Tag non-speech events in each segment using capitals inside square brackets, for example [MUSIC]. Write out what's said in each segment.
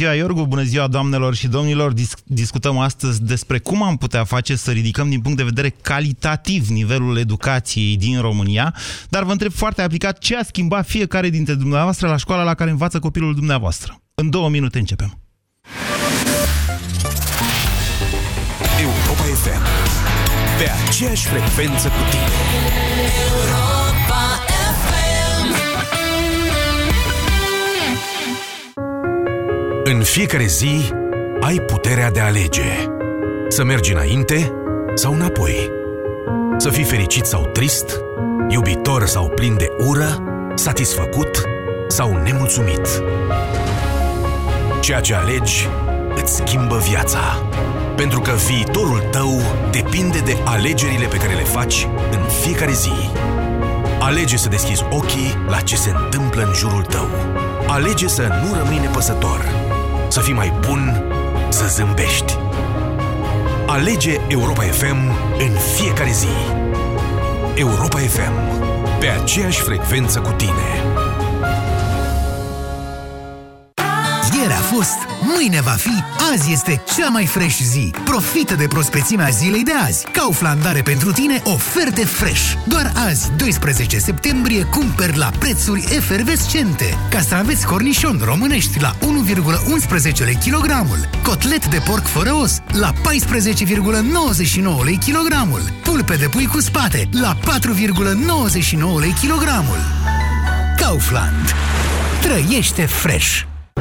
ziua, Iorgu, bună ziua, doamnelor și domnilor! Dis discutăm astăzi despre cum am putea face să ridicăm din punct de vedere calitativ nivelul educației din România, dar vă întreb foarte aplicat ce a schimbat fiecare dintre dumneavoastră la școala la care învață copilul dumneavoastră. În două minute începem. Europa FM. Pe aceeași frecvență cu tine. În fiecare zi ai puterea de a alege. Să mergi înainte sau înapoi. Să fii fericit sau trist, iubitor sau plin de ură, satisfăcut sau nemulțumit. Ceea ce alegi îți schimbă viața. Pentru că viitorul tău depinde de alegerile pe care le faci în fiecare zi. Alege să deschizi ochii la ce se întâmplă în jurul tău. Alege să nu rămâi nepăsător. Să fii mai bun, să zâmbești. Alege Europa FM în fiecare zi. Europa FM. Pe aceeași frecvență cu tine. Fost, mâine va fi, azi este cea mai fresh zi. Profită de prospețimea zilei de azi. Kaufland are pentru tine oferte fresh. Doar azi, 12 septembrie, cumperi la prețuri efervescente. Castraveți cornișon românești la 1,11 lei kilogramul. Cotlet de porc fără os la 14,99 lei kilogramul. Pulpe de pui cu spate la 4,99 lei kilogramul. Kaufland. Trăiește fresh!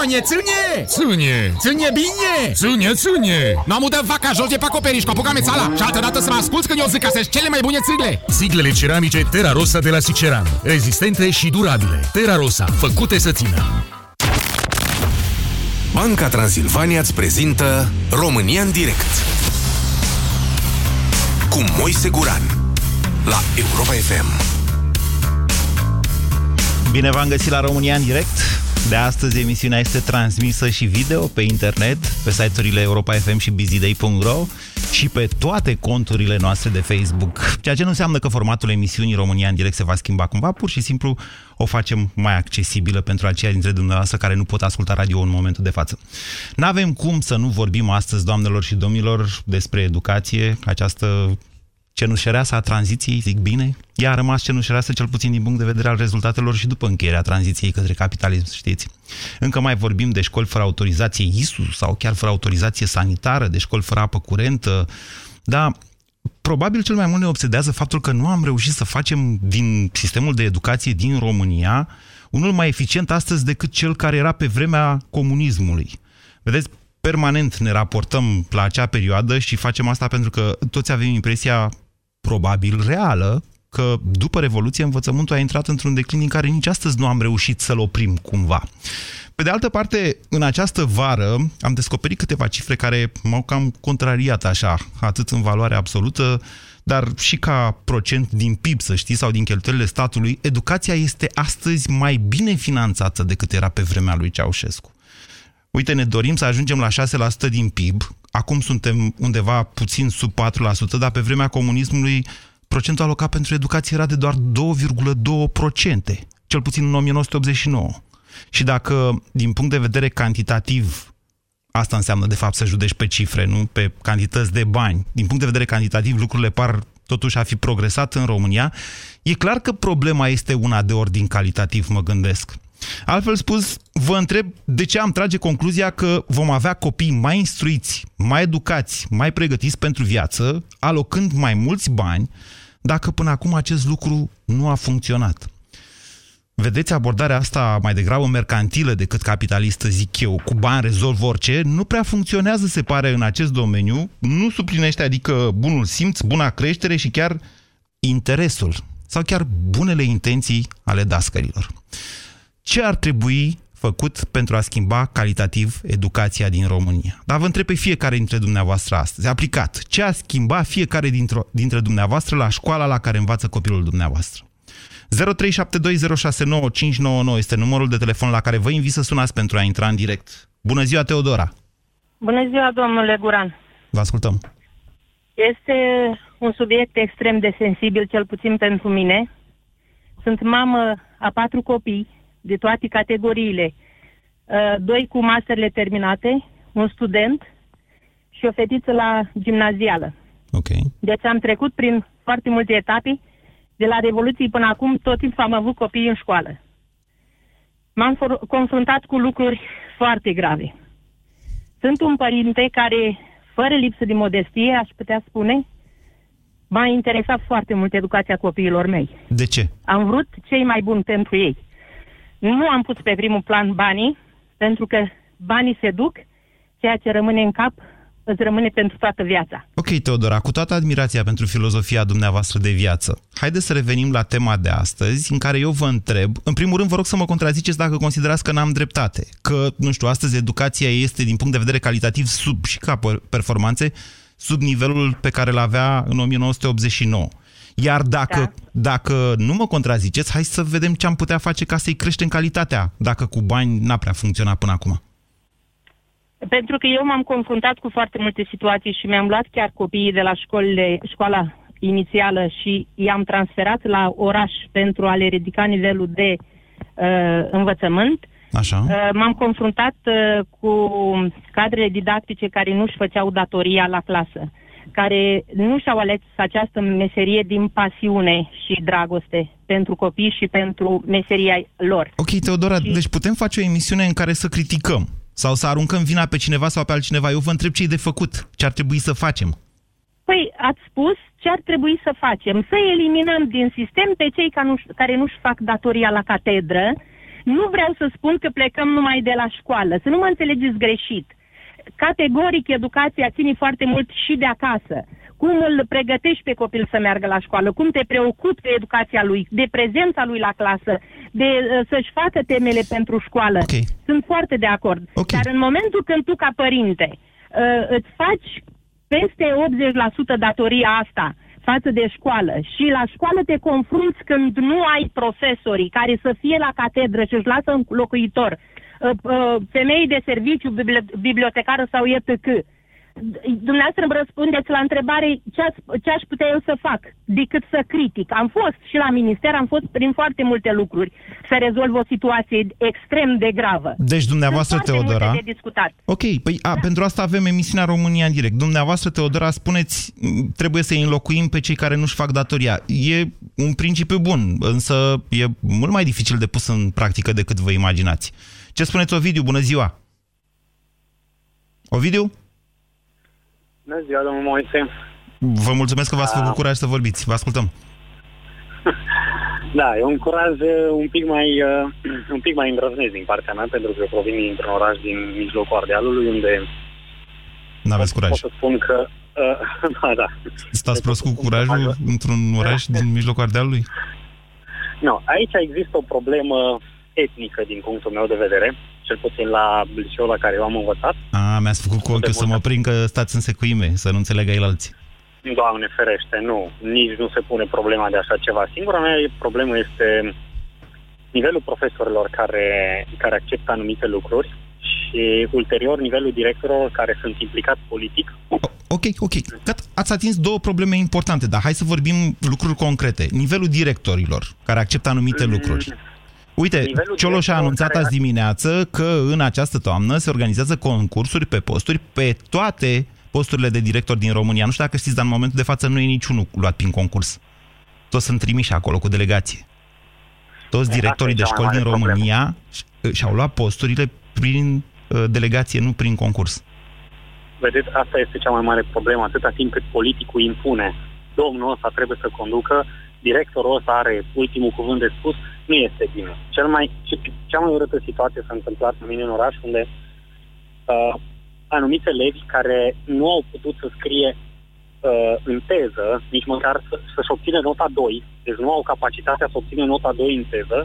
No cum Ionie, ține! Ține! Ține bine! Ține, ține! Nu am udat vaca jos de pe acoperiș, cu apucame țala și altă dată să mă asculți când eu zic că sunt cele mai bune țigle! Siglele ceramice Terra Rosa de la Siceran. Rezistente și durabile. Terra Rosa, făcute să țină. Banca Transilvania îți prezintă România în direct cu Moise Guran la Europa FM. Bine v-am găsit la România în direct. De astăzi emisiunea este transmisă și video pe internet, pe site-urile Europa FM și busyday.ro și pe toate conturile noastre de Facebook. Ceea ce nu înseamnă că formatul emisiunii România în direct se va schimba cumva, pur și simplu o facem mai accesibilă pentru aceia dintre dumneavoastră care nu pot asculta radio în momentul de față. N-avem cum să nu vorbim astăzi, doamnelor și domnilor, despre educație, această cenușăreasă a tranziției, zic bine, ea a rămas cenușăreasă cel puțin din punct de vedere al rezultatelor și după încheierea tranziției către capitalism, știți. Încă mai vorbim de școli fără autorizație ISU sau chiar fără autorizație sanitară, de școli fără apă curentă, dar probabil cel mai mult ne obsedează faptul că nu am reușit să facem din sistemul de educație din România unul mai eficient astăzi decât cel care era pe vremea comunismului. Vedeți, permanent ne raportăm la acea perioadă și facem asta pentru că toți avem impresia probabil reală că după Revoluție învățământul a intrat într-un declin în care nici astăzi nu am reușit să-l oprim cumva. Pe de altă parte, în această vară am descoperit câteva cifre care m-au cam contrariat așa, atât în valoare absolută, dar și ca procent din PIB, să știi, sau din cheltuielile statului, educația este astăzi mai bine finanțată decât era pe vremea lui Ceaușescu. Uite, ne dorim să ajungem la 6% din PIB, acum suntem undeva puțin sub 4%, dar pe vremea comunismului procentul alocat pentru educație era de doar 2,2%, cel puțin în 1989. Și dacă, din punct de vedere cantitativ, asta înseamnă de fapt să judești pe cifre, nu pe cantități de bani, din punct de vedere cantitativ lucrurile par totuși a fi progresat în România, e clar că problema este una de ordin calitativ, mă gândesc. Altfel spus, vă întreb de ce am trage concluzia că vom avea copii mai instruiți, mai educați, mai pregătiți pentru viață, alocând mai mulți bani, dacă până acum acest lucru nu a funcționat. Vedeți, abordarea asta mai degrabă mercantilă decât capitalistă, zic eu, cu bani rezolv orice, nu prea funcționează, se pare, în acest domeniu, nu suplinește, adică bunul simț, buna creștere și chiar interesul sau chiar bunele intenții ale dascărilor. Ce ar trebui făcut pentru a schimba calitativ educația din România? Dar vă întreb pe fiecare dintre dumneavoastră astăzi, aplicat, ce a schimbat fiecare dintre, dintre dumneavoastră la școala la care învață copilul dumneavoastră? 0372069599 este numărul de telefon la care vă invit să sunați pentru a intra în direct. Bună ziua, Teodora! Bună ziua, domnule Guran! Vă ascultăm! Este un subiect extrem de sensibil, cel puțin pentru mine. Sunt mamă a patru copii de toate categoriile. Uh, doi cu masterele terminate, un student și o fetiță la gimnazială. Ok. Deci am trecut prin foarte multe etape. De la Revoluție până acum, tot timpul am avut copii în școală. M-am for- confruntat cu lucruri foarte grave. Sunt un părinte care, fără lipsă de modestie, aș putea spune, m-a interesat foarte mult educația copiilor mei. De ce? Am vrut cei mai buni pentru ei. Nu am pus pe primul plan banii, pentru că banii se duc, ceea ce rămâne în cap îți rămâne pentru toată viața. Ok, Teodora, cu toată admirația pentru filozofia dumneavoastră de viață, haideți să revenim la tema de astăzi, în care eu vă întreb, în primul rând vă rog să mă contraziceți dacă considerați că n-am dreptate, că, nu știu, astăzi educația este din punct de vedere calitativ sub și ca performanțe, sub nivelul pe care îl avea în 1989. Iar dacă, da. dacă nu mă contraziceți, hai să vedem ce am putea face ca să-i creștem calitatea, dacă cu bani n-a prea funcționat până acum. Pentru că eu m-am confruntat cu foarte multe situații și mi-am luat chiar copiii de la școlile, școala inițială și i-am transferat la oraș pentru a le ridica nivelul de uh, învățământ. Așa. Uh, m-am confruntat uh, cu cadrele didactice care nu-și făceau datoria la clasă, care nu și-au ales această meserie din pasiune și dragoste pentru copii și pentru meseria lor. Ok, Teodora, și... deci putem face o emisiune în care să criticăm sau să aruncăm vina pe cineva sau pe altcineva. Eu vă întreb ce e de făcut, ce ar trebui să facem. Păi, ați spus ce ar trebui să facem. Să eliminăm din sistem pe cei care nu-și fac datoria la catedră. Nu vreau să spun că plecăm numai de la școală, să nu mă înțelegeți greșit. Categoric, educația ține foarte mult și de acasă cum îl pregătești pe copil să meargă la școală, cum te preocupi de educația lui, de prezența lui la clasă, de uh, să-și facă temele pentru școală. Okay. Sunt foarte de acord. Okay. Dar în momentul când tu, ca părinte, uh, îți faci peste 80% datoria asta față de școală și la școală te confrunți când nu ai profesorii care să fie la catedră și își lasă un locuitor, uh, uh, femei de serviciu, bibliotecară sau etc., dumneavoastră îmi răspundeți la întrebare ce, ați, ce aș putea eu să fac decât să critic. Am fost și la minister, am fost prin foarte multe lucruri să rezolv o situație extrem de gravă. Deci dumneavoastră, Sunt Teodora... de discutat. Ok, păi a, da. pentru asta avem emisiunea România în direct. Dumneavoastră, Teodora, spuneți trebuie să înlocuim pe cei care nu-și fac datoria. E un principiu bun, însă e mult mai dificil de pus în practică decât vă imaginați. Ce spuneți, Ovidiu? Bună ziua! Ovidiu? Bună ziua, domnul Moise. Vă mulțumesc că v-ați făcut curaj să vorbiți. Vă ascultăm. [LAUGHS] Da, e un curaj uh, un pic mai, uh, un pic mai îndrăznesc din partea mea, pentru că provin dintr-un oraș din mijlocul Ardealului, unde... N-aveți curaj. Pot să spun că... [LAUGHS] Uh, da, da. Stați prost cu curajul într-un oraș din mijlocul Ardealului? Nu, aici există o problemă etnică din punctul meu de vedere, cel puțin la liceul la care eu am învățat. A, mi-ați făcut cu ochiul să mă prind că stați în secuime, să nu înțelegă el alții. Doamne ferește, nu. Nici nu se pune problema de așa ceva. Singura mea problemă este nivelul profesorilor care, care acceptă anumite lucruri și ulterior nivelul directorilor care sunt implicați politic. Ok, ok. Ați atins două probleme importante, dar hai să vorbim lucruri concrete. Nivelul directorilor care acceptă anumite mm. lucruri. Uite, Cioloș a anunțat azi dimineață că în această toamnă se organizează concursuri pe posturi pe toate posturile de director din România. Nu știu dacă știți, dar în momentul de față nu e niciunul luat prin concurs. Toți sunt trimiși acolo cu delegație. Toți directorii de școli din România și-au luat posturile prin uh, delegație, nu prin concurs. Vedeți, asta este cea mai mare problemă. Atâta timp cât politicul impune domnul ăsta trebuie să conducă, directorul ăsta are ultimul cuvânt de spus, nu este bine. Cel mai, cea mai urâtă situație s-a întâmplat în mine în oraș, unde uh, anumiți elevi care nu au putut să scrie uh, în teză, nici măcar să, să-și obțină nota 2, deci nu au capacitatea să obțină nota 2 în teză,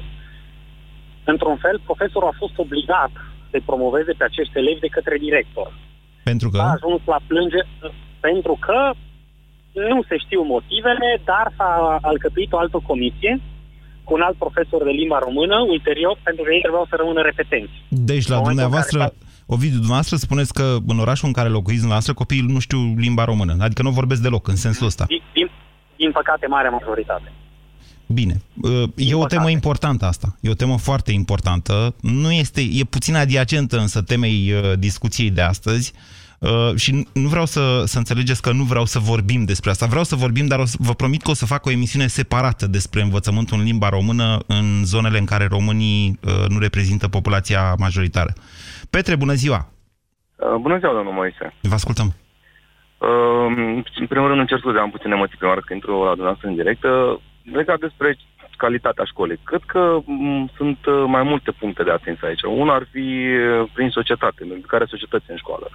într-un fel, profesorul a fost obligat să promoveze pe acești elevi de către director. Pentru că? A ajuns la plânge pentru că nu se știu motivele, dar s-a alcătuit o altă comisie cu un alt profesor de limba română, ulterior, pentru că ei trebuiau să rămână repetenți. Deci, la dumneavoastră, care... Ovidiu, dumneavoastră spuneți că în orașul în care locuiți dumneavoastră copiii nu știu limba română, adică nu vorbesc deloc în sensul ăsta. Din, din, din păcate, mare majoritate. Bine. E o temă importantă asta. E o temă foarte importantă. Nu este, e puțin adiacentă însă temei uh, discuției de astăzi. Uh, și nu vreau să, să înțelegeți că nu vreau să vorbim despre asta. Vreau să vorbim, dar o să, vă promit că o să fac o emisiune separată despre învățământul în limba română în zonele în care românii uh, nu reprezintă populația majoritară. Petre, bună ziua! Bună ziua, domnul Moise! Vă ascultăm! Uh, în primul rând încerc să am puțin emoții prima oară că intru la dumneavoastră în direct. Uh, legat despre calitatea școlii. Cred că m- sunt uh, mai multe puncte de atins aici. Una ar fi uh, prin societate, implicarea societății în școală.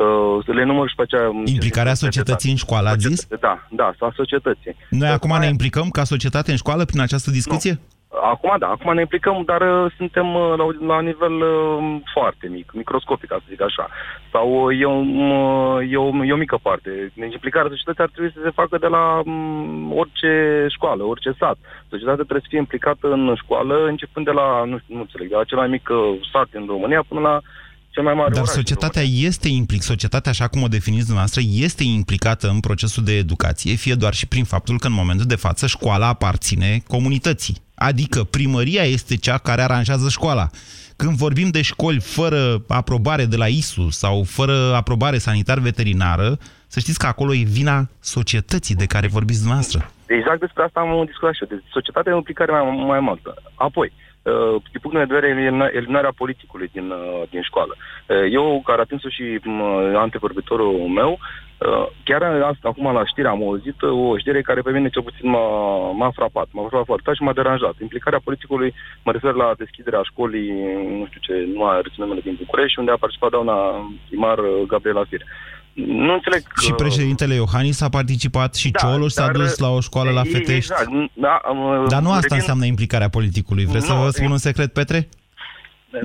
Uh, să le număr și pe aceea... Implicarea societății în școală, ați zis? Da, da, sau societății. Noi acum ne implicăm ca societate în școală prin această discuție? Nu. Acum da, acum ne implicăm, dar uh, suntem uh, la, la nivel uh, foarte mic, microscopic, să zic așa. Sau uh, e, un, uh, e, o, e o mică parte. Deci implicarea societății ar trebui să se facă de la um, orice școală, orice sat. Societatea trebuie să fie implicată în școală, începând de la, nu știu, nu înțeleg, de la cel mai mic uh, sat în România până la cel mai mare Dar societatea este implic, societatea, așa cum o definiți dumneavoastră, este implicată în procesul de educație, fie doar și prin faptul că în momentul de față școala aparține comunității. Adică primăria este cea care aranjează școala. Când vorbim de școli fără aprobare de la ISU sau fără aprobare sanitar-veterinară, să știți că acolo e vina societății de care vorbiți dumneavoastră. Exact despre asta am discutat și eu. Deci societatea e o implicare mai, mai mare. Apoi, Uh, din punct de vedere eliminarea politicului din, uh, din școală. Uh, eu, care atins și antevorbitorul meu, chiar asta, acum la știre am auzit o știre care pe mine cel puțin m-a, m-a frapat, m-a frapat foarte și m-a deranjat. Implicarea politicului, mă refer la deschiderea școlii, nu știu ce, nu a reținut numele din București, unde a participat doamna primar Gabriela Fire. Nu înțeleg că... Și președintele Iohannis a participat și da, Cioloș s-a dus la o școală la Fetești. Exact. Da, dar nu asta revin... înseamnă implicarea politicului. Vreți nu, să vă spun un secret, Petre?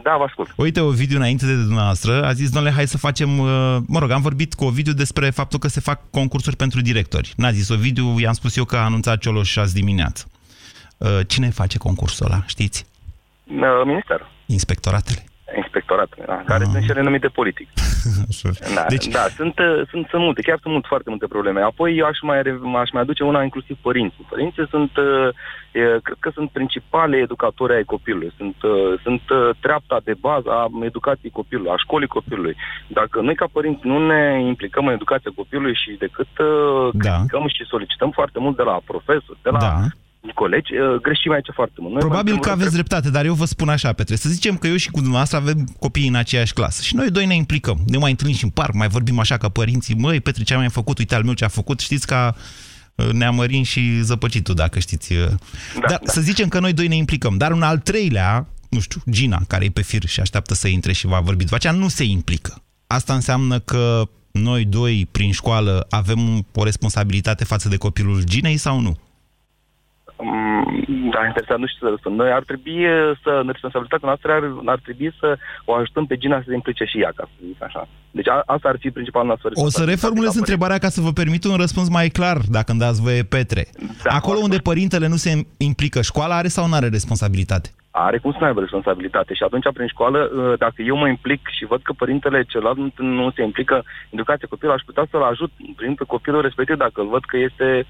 Da, vă ascult. Uite, o video înainte de dumneavoastră a zis, domnule, hai să facem... Uh, mă rog, am vorbit cu o video despre faptul că se fac concursuri pentru directori. N-a zis o video, i-am spus eu că a anunțat Cioloș azi dimineață. Uh, cine face concursul ăla, știți? Ministerul. Inspectoratele inspectorat, da, care ah. sunt cele numite politic. [LAUGHS] da, deci... da sunt, uh, sunt, sunt multe, chiar sunt multe, foarte multe probleme. Apoi eu aș mai, aș mai aduce una inclusiv părinții. Părinții sunt, uh, cred că sunt principale educatori ai copilului, sunt, uh, sunt treapta de bază a educației copilului, a școlii copilului. Dacă noi ca părinți nu ne implicăm în educația copilului și decât da. criticăm și solicităm foarte mult de la profesori, de la da colegi, uh, greșim aici foarte mult. Noi Probabil că aveți dreptate, dar eu vă spun așa, Petre, să zicem că eu și cu dumneavoastră avem copii în aceeași clasă și noi doi ne implicăm. Ne mai întâlnim și în parc, mai vorbim așa ca părinții, măi, Petre, ce am mai făcut, uite al meu ce a făcut, știți ca uh, neamărin și zăpăcitul, dacă știți. Uh. Da, dar da. să zicem că noi doi ne implicăm, dar un al treilea, nu știu, Gina, care e pe fir și așteaptă să intre și va vorbi după aceea, nu se implică. Asta înseamnă că noi doi, prin școală, avem o responsabilitate față de copilul Ginei sau nu? Mm, da, interesant, nu știu să răspund. Noi ar trebui să, în responsabilitatea noastră, ar, ar trebui să o ajutăm pe Gina să se implice și ea, ca să zic așa. Deci a, asta ar fi principalul noastră O să reformulez întrebarea ca să vă permit un răspuns mai clar, dacă îmi dați voie, Petre. Da, Acolo unde părintele nu se implică, școala are sau nu are responsabilitate? Are cum să nu aibă responsabilitate și atunci prin școală, ă, dacă eu mă implic și văd că părintele celălalt nu se implică în educația copilului, aș putea să-l ajut prin copilul respectiv dacă îl văd că este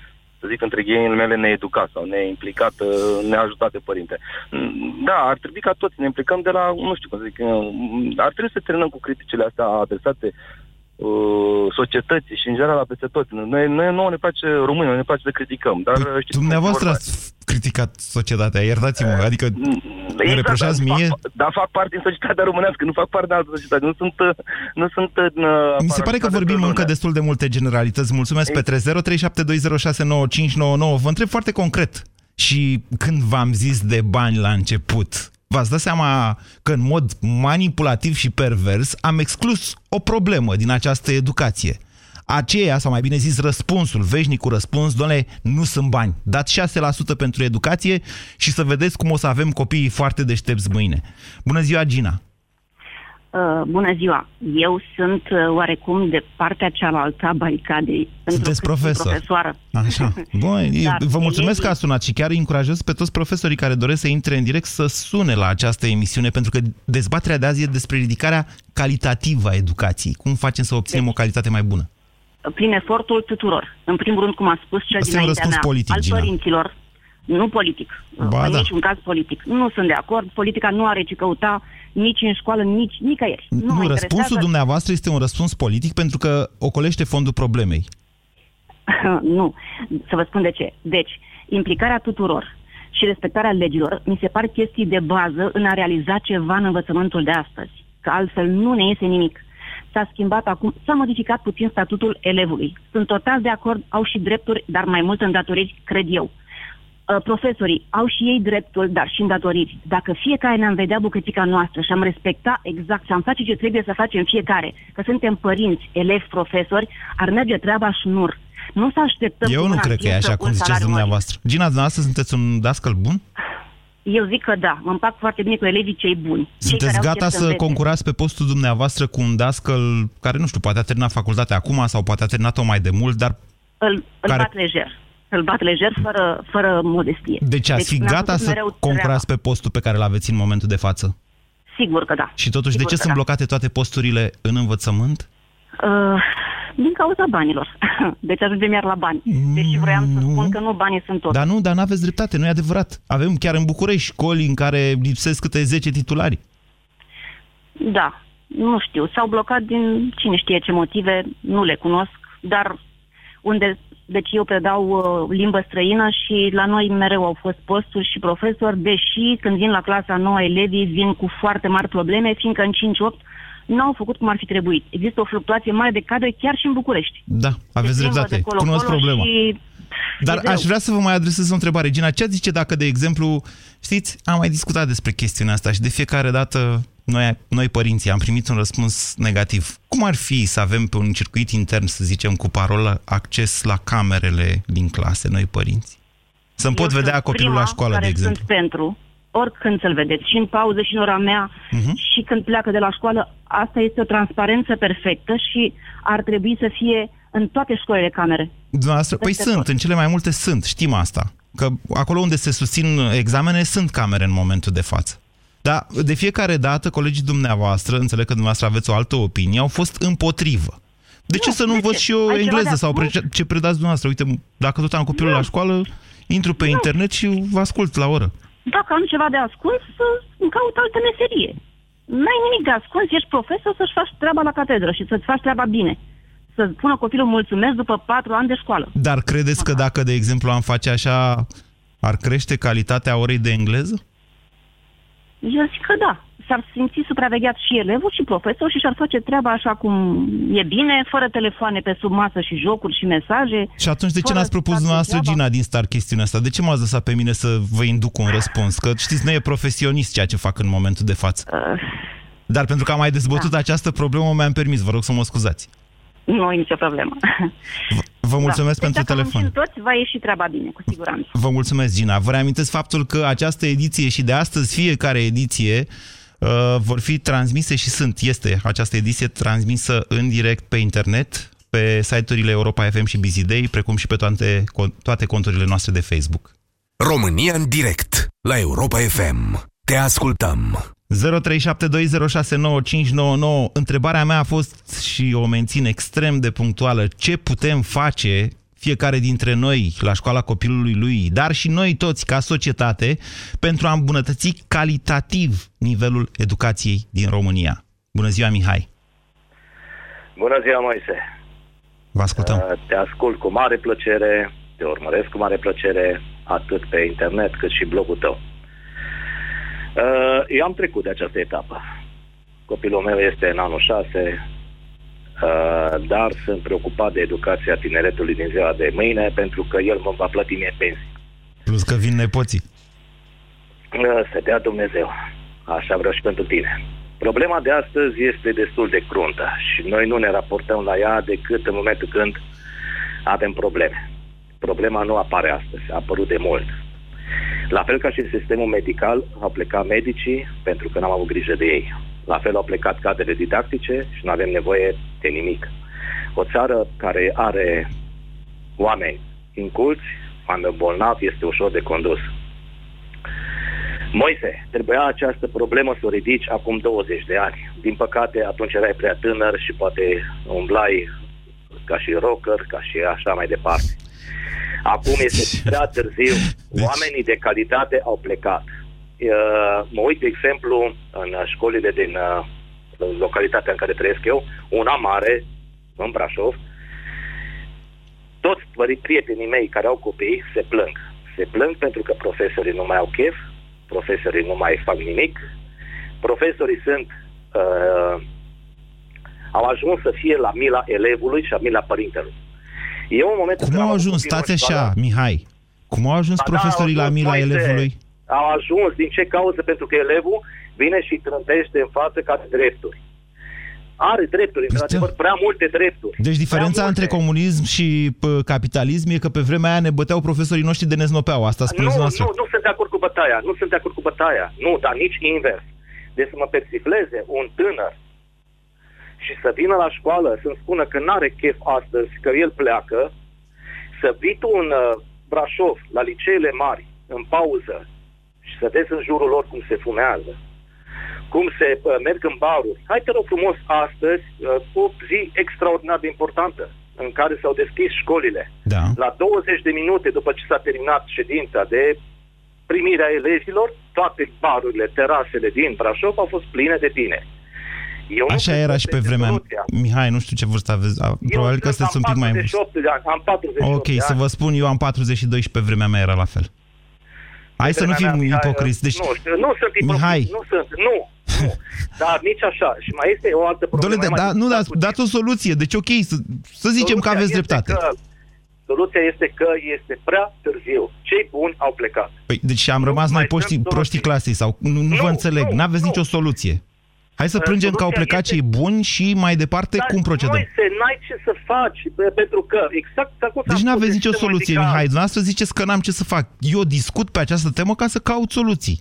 să zic între ghilimele mele, needucat sau neimplicat, uh, neajutat de părinte. Mm, da, ar trebui ca toți ne implicăm de la, nu știu cum să zic, uh, ar trebui să terminăm cu criticile astea adresate uh, societății și în general la peste tot. Noi, noi nouă ne place românii, ne place să criticăm, dar păi, știți Dumneavoastră ați criticat societatea, iertați-mă, adică mm, exact, îmi reproșați da, mie? Fac, dar fac parte din societatea românească, nu fac parte din altă societate, nu sunt... Nu sunt uh, Mi se pare că vorbim încă destul de multe generalități. Mulțumesc, Ei. Petre. 0372069599. Vă întreb foarte concret. Și când v-am zis de bani la început, v-ați dat seama că în mod manipulativ și pervers am exclus o problemă din această educație. Aceea, sau mai bine zis, răspunsul, veșnicul răspuns, doamne, nu sunt bani. Dați 6% pentru educație și să vedeți cum o să avem copiii foarte deștepți mâine. Bună ziua, Gina! Uh, bună ziua! Eu sunt uh, oarecum de partea cealaltă a baricadei. Sunteți profesor. profesoară. Așa. [LAUGHS] Bun, vă mulțumesc că a sunat și chiar îi încurajez pe toți profesorii care doresc să intre în direct să sune la această emisiune, pentru că dezbaterea de azi e despre ridicarea calitativă a educației. Cum facem să obținem deci, o calitate mai bună? Prin efortul tuturor. În primul rând, cum a spus cel Asta dinaintea mea, politic, al Gina. părinților, nu politic. Ba, în da. niciun caz politic. Nu sunt de acord. Politica nu are ce căuta nici în școală, nici nicăieri. Nu, Nu, mă răspunsul interesează- dumneavoastră este un răspuns politic pentru că ocolește fondul problemei. [LAUGHS] nu. Să vă spun de ce. Deci, implicarea tuturor și respectarea legilor mi se par chestii de bază în a realiza ceva în învățământul de astăzi. Că altfel nu ne iese nimic. S-a schimbat acum, s-a modificat puțin statutul elevului. Sunt total de acord, au și drepturi, dar mai mult îndatoriri, cred eu. Uh, profesorii au și ei dreptul, dar și îndatoriri. Dacă fiecare ne-am vedea bucățica noastră și am respecta exact și am face ce trebuie să facem fiecare, că suntem părinți, elevi, profesori, ar merge treaba șnur. Nu să așteptăm... Eu cu nu mâna cred că e întinsă așa cum un ziceți salariu mărit. dumneavoastră. Gina, dumneavoastră sunteți un dascăl bun? Eu zic că da, mă împac foarte bine cu elevii cei buni. Cei Sunteți care au gata chef să învețe. concurați pe postul dumneavoastră cu un dascăl care, nu știu, poate a terminat facultatea acum sau poate a terminat-o mai de mult, dar Îl, îl care- bat lejer. Îl bat lejer fără, fără modestie. deci ați fi mi-am gata făcut să mereu concurați pe postul pe care îl aveți în momentul de față? treaba. Sigur că da. Și totuși, Sigur de ce că sunt da. blocate toate posturile în învățământ? Uh, din cauza banilor. [LAUGHS] Deci ajungem iar la bani. Deci vreau să spun că nu banii sunt tot. Dar nu, dar n-aveți dreptate, nu e adevărat. Avem chiar în București școli în care lipsesc câte 10 titulari. Da, nu știu. S-au blocat din cine știe ce motive, nu le cunosc, dar unde... Deci eu predau uh, limbă străină și la noi mereu au fost posturi și profesori, deși când vin la clasa nouă elevii vin cu foarte mari probleme, fiindcă în 5-8 nu au făcut cum ar fi trebuit. Există o fluctuație mare de cadre chiar și în București. Da, aveți Se plimbă dreptate. de colo-colo Cunosc problema. Și... Dar e greu. aș vrea să vă mai adresez o întrebare. Gina, ce ați zice dacă, de exemplu, știți, am mai discutat despre chestiunea asta și de fiecare dată noi, noi părinții am primit un răspuns negativ. Cum ar fi să avem pe un circuit intern, să zicem, cu parolă, acces la camerele din clase, noi părinți? Să-mi pot Eu vedea sunt copilul prima la școală, care de exemplu. sunt pentru, oricând să-l vedeți, și în pauză, și în ora mea, Mhm. și când pleacă de la școală. Asta este o transparență perfectă și ar trebui să fie în toate școlile camere. Dumneavoastră, păi Peste sunt, tot. în cele mai multe sunt, știm asta. Că acolo unde se susțin examene sunt camere în momentul de față. Dar de fiecare dată colegii dumneavoastră, înțeleg că dumneavoastră aveți o altă opinie, au fost împotrivă. De ce Nu, să nu de învăț ce? și eu Ai ceva engleză de sau ascuns? pre- ce predați dumneavoastră? Uite, dacă tot am copilul la școală, intru pe internet și vă ascult la oră. Dacă am ceva de ascuns, să- îmi caut altă meserie. N-ai nimic de ascuns, ești profesor să-și faci treaba la catedră și să-ți faci treaba bine. Să spună copilul mulțumesc după patru ani de școală. Dar credeți că dacă, de exemplu, am face așa, ar crește calitatea orei de engleză? Eu zic că da. S-ar simți supravegheat și elevul și profesor și și-ar face treaba așa cum e bine, fără telefoane pe sub masă și jocuri și mesaje. Și atunci de ce fără n-ați propus să facă dumneavoastră, treaba. Gina, din start chestiunea asta? De ce m-ați lăsat pe mine să vă induc un răspuns? Că știți, nu e profesionist ceea ce fac în momentul de față. Uh, Dar pentru că am mai dezbătut Da. această problemă, mi-am permis, vă rog să mă scuzați. nu e nicio problemă. Vă mulțumesc da. pentru deci dacă telefon. muncim toți, va ieși treaba bine, cu siguranță. Vă mulțumesc, Gina. Vă reamintesc faptul că această ediție și de astăzi, fiecare ediție, uh, vor fi transmise și sunt, este această ediție transmisă în direct pe internet, pe site-urile Europa FM și Busy Day, precum și pe toate, toate conturile noastre de Facebook. România în direct la Europa FM. Te ascultăm. 0372069599. Întrebarea mea a fost și o mențin extrem de punctuală. Ce putem face fiecare dintre noi la școala copilului lui, dar și noi toți ca societate, pentru a îmbunătăți calitativ nivelul educației din România? Bună ziua, Mihai! Bună ziua, Moise! Vă ascultăm. Uh, Te ascult cu mare plăcere, te urmăresc cu mare plăcere, atât pe internet cât și blogul tău. Uh, Eu am trecut de această etapă. Copilul meu este în anul 6, uh, dar sunt preocupat de educația tineretului din ziua de mâine, pentru că el mă va plăti mie pensii. Plus că vin nepoții. Uh, Să dea Dumnezeu. Așa vreau și pentru tine. Problema de astăzi este destul de cruntă și noi nu ne raportăm la ea decât în momentul când avem probleme. Problema nu apare astăzi, a apărut de mult. La fel ca și în sistemul medical, au plecat medicii pentru că n-am avut grijă de ei. La fel au plecat cadrele didactice și nu avem nevoie de nimic. O țară care are oameni inculți, oameni bolnavi, este ușor de condus. Moise, trebuia această problemă să o ridici acum 20 de ani. Din păcate, atunci erai prea tânăr și poate umblai ca și rocker, ca și așa mai departe. Acum este prea târziu. Deci- Oamenii de calitate au plecat. Mă uit, de exemplu, în școlile din localitatea în care trăiesc eu, una mare, în Brașov, toți prietenii mei care au copii se plâng. Se plâng pentru că profesorii nu mai au chef, profesorii nu mai fac nimic, profesorii sunt uh, au ajuns să fie la mila elevului și la mila părintelui. Eu în momentul Cum au ajuns? Stați așa, Mihai. Cum au ajuns da, profesorii da, la mila elevului? Au ajuns din ce cauză? Pentru că elevul vine și trântește în față ca drepturi. Are drepturi, într-adevăr, prea multe drepturi. Deci diferența între comunism și pă, capitalism e că pe vremea aia ne băteau profesorii noștri de neznopeau. Asta spuneți nu, noastră. Nu, nu sunt de acord cu bătaia. Nu sunt de acord cu bătaia. Nu, dar nici invers. Deci să mă persifleze un tânăr și să vină la școală să-mi spună că n-are chef astăzi, că el pleacă, să vii tu în uh, Brașov, la liceele mari, în pauză, și să vezi în jurul lor cum se fumează, cum se uh, merg în baruri. Hai te rog frumos astăzi, uh, o zi extraordinar de importantă, în care s-au deschis școlile. Da. La 20 de minute după ce s-a terminat ședința de primirea elevilor, toate barurile, terasele din Brașov au fost pline de tine. Eu Așa era și pe vremea... Soluția. Mihai, nu știu ce vârstă aveți. Eu Probabil că sunteți un pic mai... de ani, am 48 Ok, să vă spun, eu am 42 și pe vremea mea era la fel. Hai să nu fim ipocriți. Deci... Nu, nu sunt ipocriți. Mihai. Nu sunt, nu. nu. [LAUGHS] Dar nici așa. Și mai este o altă problemă. Dole, da, nu, dați, dați o soluție. Deci ok, să, să zicem Soluția că aveți dreptate. Că, soluția este că este prea târziu. Cei buni au plecat. Păi, deci am nu rămas noi proștii, proștii clasei sau nu, nu, nu vă înțeleg. Nu, N-aveți nu. nicio soluție. Hai să plângem că au plecat cei buni și mai departe Dar cum procedăm? Dar n-ai ce să faci, pentru că exact acum... Deci nu aveți nicio soluție, medical. Mihai. Dumneavoastră ziceți că n-am ce să fac. Eu discut pe această temă ca să caut soluții.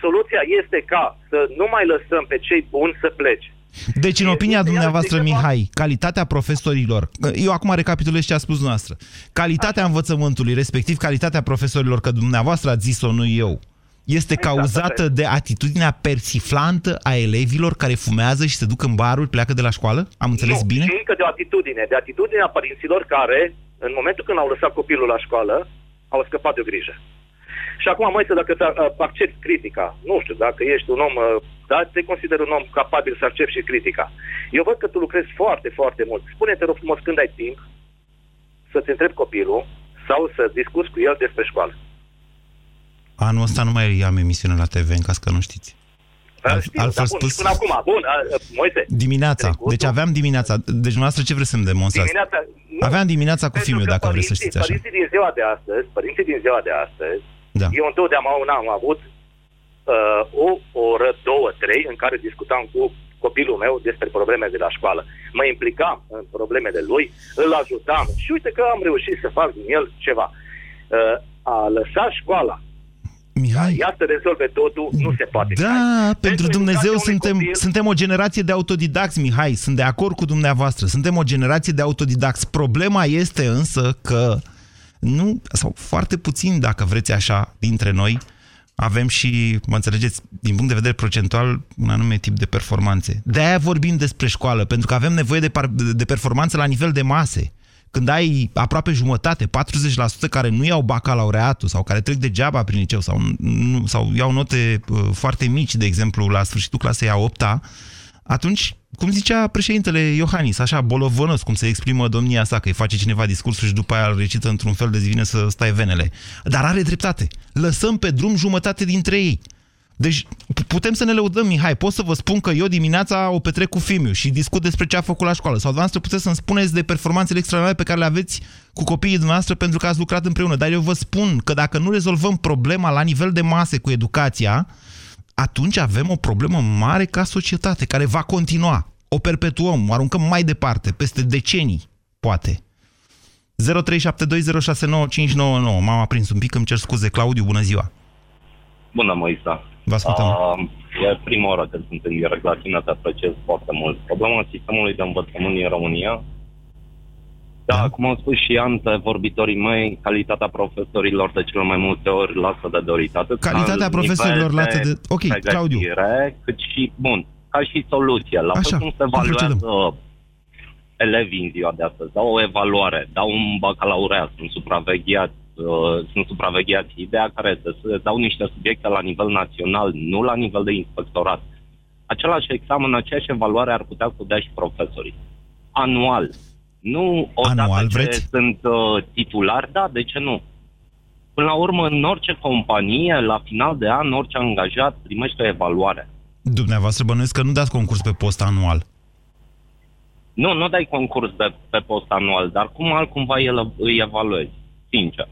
Soluția este ca să nu mai lăsăm pe cei buni să plece. Deci, în opinia dumneavoastră, Mihai, calitatea profesorilor, eu acum recapitulez ce a spus dumneavoastră, calitatea învățământului, respectiv calitatea profesorilor, că dumneavoastră ați zis-o, nu eu, este exact, cauzată de atitudinea persiflantă a elevilor care fumează și se duc în baruri, pleacă de la școală? Am înțeles nu, bine? Nu, încă de o atitudine. De atitudinea părinților care, în momentul când au lăsat copilul la școală, au scăpat de o grijă. Și acum, mai să dacă accept critica, nu știu, dacă ești un om, dar te consider un om capabil să accepti și critica. Eu văd că tu lucrezi foarte, foarte mult. Spune-te, rog frumos, când ai timp să-ți întrebi copilul sau să discuți cu el despre școală. Anul ăsta nu mai am emisiune la TV, în caz că nu știți. Da, Al, știu, altfel spus... Până acum, bun, Moise. Dimineața. Trecutul. Deci aveam dimineața. Deci noastră ce vreți să-mi demonstrați? Dimineața, nu. Aveam dimineața cu filmul, dacă vreți să știți așa. Părinții din ziua de astăzi, părinții din ziua de astăzi, da. eu întotdeauna am avut uh, o oră, două, trei, în care discutam cu copilul meu despre probleme de la școală. Mă implicam în problemele lui, îl ajutam și uite că am reușit să fac din el ceva. Uh, a lăsat școala Mihai. Ia să rezolve totul, nu se poate. Da, Mihai. pentru, pentru Dumnezeu suntem, copil... suntem o generație de autodidacți, Mihai, sunt de acord cu dumneavoastră, suntem o generație de autodidacți. Problema este însă că nu, sau foarte puțin, dacă vreți așa, dintre noi, avem și, mă înțelegeți, din punct de vedere procentual, un anume tip de performanțe. De-aia vorbim despre școală, pentru că avem nevoie de, de performanță la nivel de mase când ai aproape jumătate, 40% care nu iau bacalaureatul sau care trec degeaba prin liceu sau, nu, sau iau note uh, foarte mici, de exemplu, la sfârșitul clasei a 8 -a, atunci, cum zicea președintele Iohannis, așa bolovănos, cum se exprimă domnia sa, că îi face cineva discursul și după aia îl recită într-un fel de zi vine să stai venele. Dar are dreptate. Lăsăm pe drum jumătate dintre ei. Deci putem să ne lăudăm, Mihai. Pot să vă spun că eu dimineața o petrec cu Fimiu și discut despre ce a făcut la școală. Sau dumneavoastră puteți să-mi spuneți de performanțele extraordinare pe care le aveți cu copiii dumneavoastră pentru că ați lucrat împreună. Dar eu vă spun că dacă nu rezolvăm problema la nivel de mase cu educația, atunci avem o problemă mare ca societate, care va continua. O perpetuăm, o aruncăm mai departe, peste decenii, poate. 0372069599. M-am aprins un pic, îmi cer scuze. Claudiu, bună ziua! Bună, Moisa! Vă ascultăm. Uh, e prima oară când sunt în direct la tine, te apreciez foarte mult. Problema sistemului de învățământ din România da, da, cum au spus și antevorbitorii mei, calitatea profesorilor de cel mai multe ori lasă de dorit. Atât calitatea profesorilor lasă de... Ok, Claudiu. Cât și, bun, ca și soluție. La Așa, cum se evaluează elevii în ziua de astăzi. Dau o evaluare, dau un bacalaureat, sunt supravegheați, uh, sunt supravegheați. Ideea care este să dau niște subiecte la nivel național, nu la nivel de inspectorat. Același examen, aceeași evaluare ar putea să dea și profesorii. Anual. Nu odată Anual, ce vreți? sunt uh, titulari, da, de ce nu? Până la urmă, în orice companie, la final de an, orice angajat primește o evaluare. Dumneavoastră bănuiesc că nu dați concurs pe post anual. Nu, nu dai concurs pe, pe post anual, dar cum altcumva el, îi evaluezi, sincer.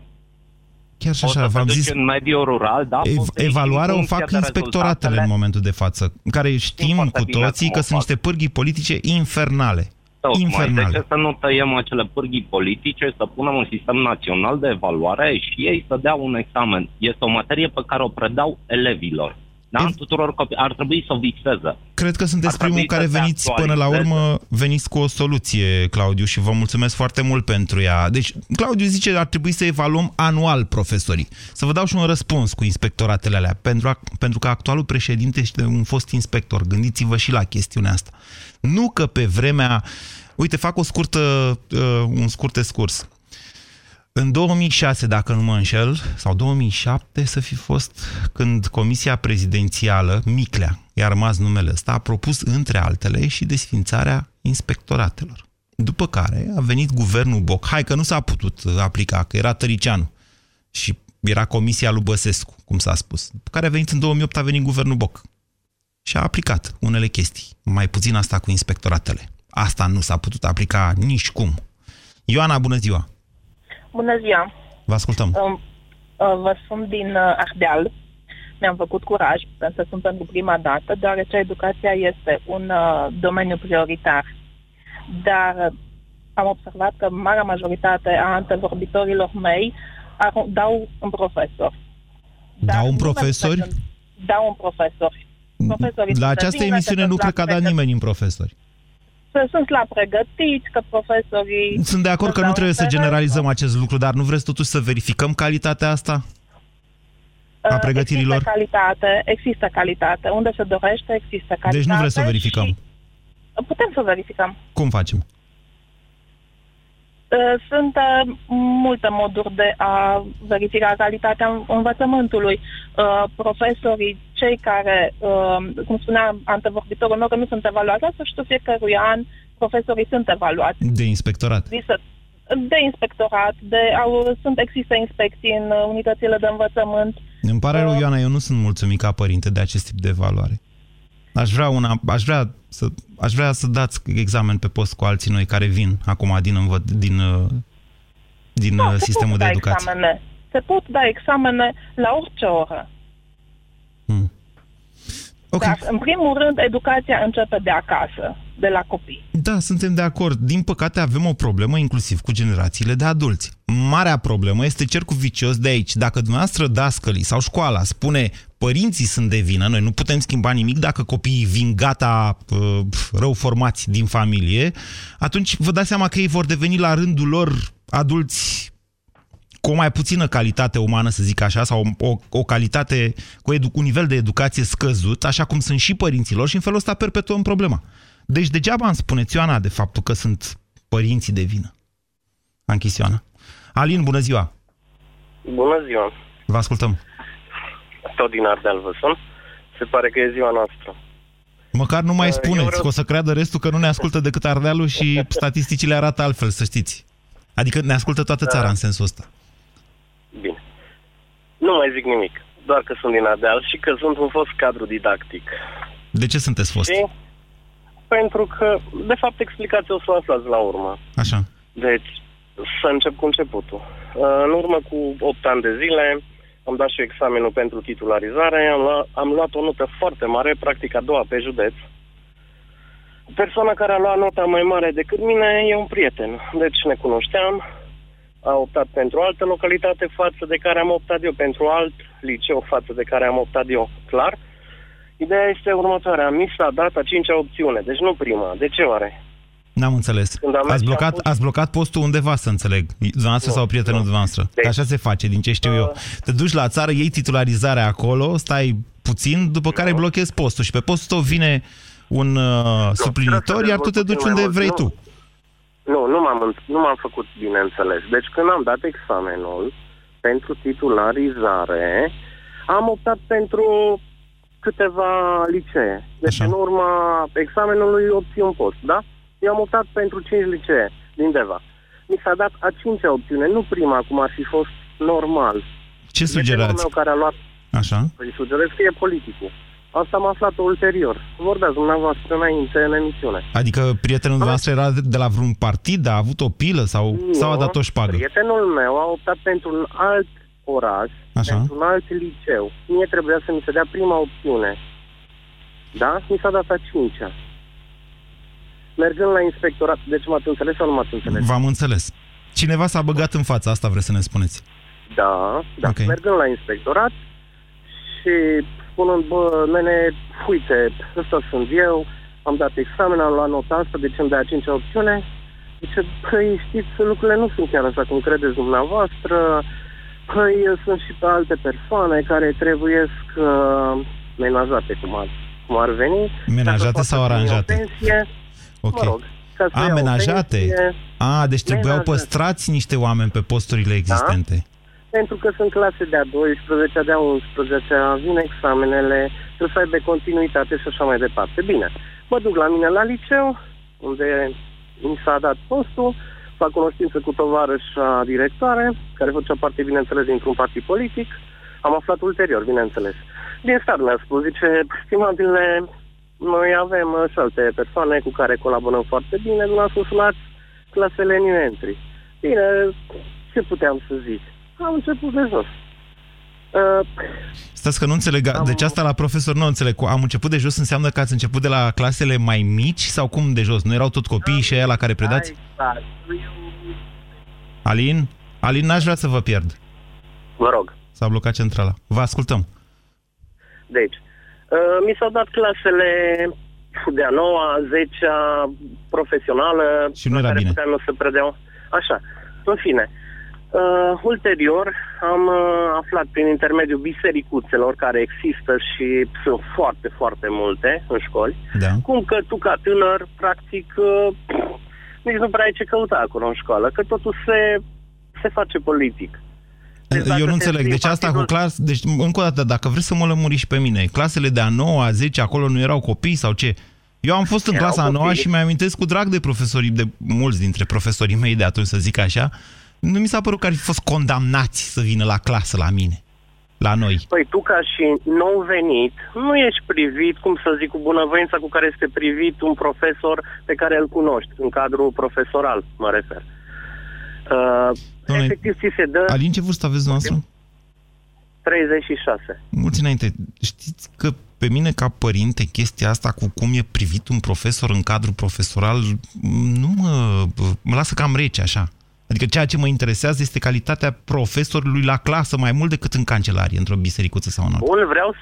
Chiar și așa, v-am zis... în mediul rural, da? Ev- evaluarea o fac inspectoratele în momentul de față, în care știm cu toții că sunt niște pârghii politice infernale. Tocmai, infernale. de ce să nu tăiem acele pârghii politice, să punem un sistem național de evaluare și ei să dea un examen? Este o materie pe care o predau elevilor. Da? Tuturor copii. Ar trebui să o viseze. Cred că sunteți primul care veniți până la urmă, veniți cu o soluție, Claudiu, și vă mulțumesc foarte mult pentru ea. Deci, Claudiu zice că ar trebui să evaluăm anual profesorii. Să vă dau și un răspuns cu inspectoratele alea, pentru, a, pentru că actualul președinte este un fost inspector. Gândiți-vă și la chestiunea asta. Nu că pe vremea... Uite, fac o scurtă, uh, un scurt scurs. În 2006, dacă nu mă înșel, sau 2007 să fi fost, când Comisia Prezidențială, Miclea, i-a rămas numele ăsta, a propus, între altele, și desfințarea inspectoratelor. După care a venit guvernul Boc. Hai că nu s-a putut aplica, că era Tăricianu. Și era comisia lui Băsescu, cum s-a spus. După care a venit în 2008, a venit guvernul Boc. Și a aplicat unele chestii. Mai puțin asta cu inspectoratele. Asta nu s-a putut aplica nici cum. Ioana, bună ziua! Bună ziua! Vă ascultăm. Uh, vă sunt din uh, Ardeal. Mi-am făcut curaj, pentru că sunt pentru prima dată, deoarece educația este un uh, domeniu prioritar. Dar am observat că marea majoritate a antevorbitorilor mei ar, dau un profesor. Dar dau un profesor? Dau un profesor. Profesorii La această emisiune nu cred că a dat nimeni în profesori sunt la pregătiți, că profesorii... Sunt de acord că nu trebuie să generalizăm acest lucru, dar nu vreți totuși să verificăm calitatea asta? A uh, pregătirilor? Există calitate, există calitate. Unde se dorește, există calitate. Deci nu vreți să verificăm? Putem să verificăm. Cum facem? Uh, sunt uh, multe moduri de a verifica calitatea învățământului. Uh, profesorii, cei care, cum spunea antevorbitorul meu, că nu sunt evaluați, să știu fiecărui an, profesorii sunt evaluați. De inspectorat? De inspectorat, de, au, sunt, există inspecții în unitățile de învățământ. Îmi pare rău, Ioana, eu nu sunt mulțumit ca părinte de acest tip de evaluare. Aș vrea, una, aș vrea, să, aș vrea să dați examen pe post cu alții noi care vin acum din, din, uh, din da, sistemul de educație. Examene. Se pot da examene la orice oră. Hmm. Okay. Dar, în primul rând, educația începe de acasă, de la copii. Da, suntem de acord. Din păcate avem o problemă inclusiv cu generațiile de adulți. Marea problemă este cercul vicios de aici. Dacă dumneavoastră dascălii sau școala spune părinții sunt de vină, noi nu putem schimba nimic dacă copiii vin gata uh, rău formați din familie, atunci vă dați seama că ei vor deveni la rândul lor adulți cu o mai puțină calitate umană, să zic așa, sau o, o calitate cu edu- un nivel de educație scăzut, așa cum sunt și părinților, și în felul ăsta perpetuăm problema. Deci degeaba îmi spuneți, Țioana, de faptul că sunt părinții de vină. A închis Țioana. Alin, bună ziua! Bună ziua! Vă ascultăm! Tot din Ardeal vă sun. Se pare că e ziua noastră. Măcar nu mai spuneți, vreau... că o să creadă restul că nu ne ascultă decât Ardealul și [LAUGHS] statisticile arată altfel, să știți. Adică ne ascultă toată țara da. în sensul ăsta. Bine. Nu mai zic nimic, doar că sunt din Ardeal și că sunt un fost cadru didactic. De ce sunteți fost? Și pentru că, de fapt, explicația o să o aflați la urmă. Așa. Deci, să încep cu începutul. În urmă cu 8 ani de zile, am dat și examenul pentru titularizare, am, luat, am luat o notă foarte mare, practic a doua pe județ. Persoana care a luat nota mai mare decât mine e un prieten, deci ne cunoșteam, a optat pentru altă localitate față de care am optat eu, pentru alt liceu față de care am optat eu, clar. Uh, Ideea este următoarea. Mi s-a dat a cincea opțiune, deci nu prima. De ce oare? N-am înțeles. Ați blocat, fost... ați blocat postul undeva, să înțeleg. Dumneavoastră sau prietenul dumneavoastră. Deci, așa se face, din ce știu uh... eu. Te duci la țară, iei titularizarea acolo, stai puțin, după care nu. blochezi postul și pe postul tău vine un uh, suplinitor, iar tu te duci unde vrei nu. tu. Nu, nu m-am, nu m-am făcut bine înțeles. Deci când am dat examenul pentru titularizare, am optat pentru câteva licee. Deci Așa. în urma examenului obții un post, da? Eu am optat pentru 5 licee din Deva. Mi s-a dat a cincea opțiune, nu prima, cum ar fi fost normal. Ce sugerați? meu care a luat... Așa? Păi sugerez că e politicul. Asta am aflat ulterior. Vorbeați dumneavoastră înainte în emisiune. Adică prietenul dumneavoastră era de la vreun partid, a avut o pilă sau, nu, sau a dat o șpagă? prietenul meu a optat pentru un alt oraș, Așa. pentru un alt liceu. Mie trebuia să mi se dea prima opțiune. Da? Mi s-a dat a cincea. Mergând la inspectorat, deci m-ați înțeles sau nu m-ați înțeles? V-am înțeles. Cineva s-a băgat în față, asta vreți să ne spuneți. Da, da. Okay. Mergând la inspectorat și spunând, bă, nene, uite, ăsta sunt eu, am dat examen, am luat nota asta, deci îmi dai a cincea opțiune. Zice, păi știți, lucrurile nu sunt chiar așa cum credeți dumneavoastră, păi sunt și pe alte persoane care trebuie uh, menajate, cum ar, cum ar veni. Menajate sau aranjate? Pensie, ok. Mă rog, a, menajate? A, deci trebuiau menajate. păstrați niște oameni pe posturile da. existente. Da? pentru că sunt clase de a 12, de a 11, vin examenele, trebuie să aibă continuitate și așa mai departe. Bine, mă duc la mine la liceu, unde mi s-a dat postul, fac cunoștință cu tovarășa directoare, care făcea parte, bineînțeles, dintr-un partid politic. Am aflat ulterior, bineînțeles. Din start mi-a spus, zice, stimabile, noi avem și alte persoane cu care colaborăm foarte bine, dumneavoastră sunați clasele new entry. Bine, ce puteam să zic? am început de jos. Uh, Stați că nu înțeleg. Am... Deci asta la profesor nu înțeleg. Am început de jos înseamnă că ați început de la clasele mai mici sau cum de jos? Nu erau tot copiii și aia la care predați? Exact. Alin? Alin, n-aș vrea să vă pierd. Vă rog. S-a blocat centrala. Vă ascultăm. Deci, uh, mi s-au dat clasele de a noua, a zecea, profesională. Și nu era bine. Nu se predeau. Așa. În fine, uh, Uh, ulterior am uh, aflat prin intermediul bisericuțelor care există și sunt foarte, foarte multe în școli, da. cum că tu ca tânăr, practic, uh, nici nu prea ai ce căuta acolo în școală, că totul se, se face politic. Deci Eu nu înțeleg. Deci asta cu clas... Deci, încă o dată, dacă vreți să mă lămuri și pe mine, clasele de a 9 a 10, acolo nu erau copii sau ce? Eu am fost în erau clasa a 9 și mi-amintesc cu drag de profesorii, de mulți dintre profesorii mei de atunci, să zic așa, nu mi s-a părut că ar fi fost condamnați să vină la clasă la mine, la noi. Păi tu ca și nou venit, nu ești privit, cum să zic, cu bunăvoința cu care este privit un profesor pe care îl cunoști, în cadrul profesoral, mă refer. Uh, Doamne, efectiv, ți se dă... Alin, ce vârstă aveți noastră? 36. Mulți înainte. Știți că pe mine ca părinte chestia asta cu cum e privit un profesor în cadrul profesoral nu mă, mă lasă cam rece așa. Adică ceea ce mă interesează este calitatea profesorului la clasă mai mult decât în cancelarie, într-o bisericuță sau în altă. Bun, vreau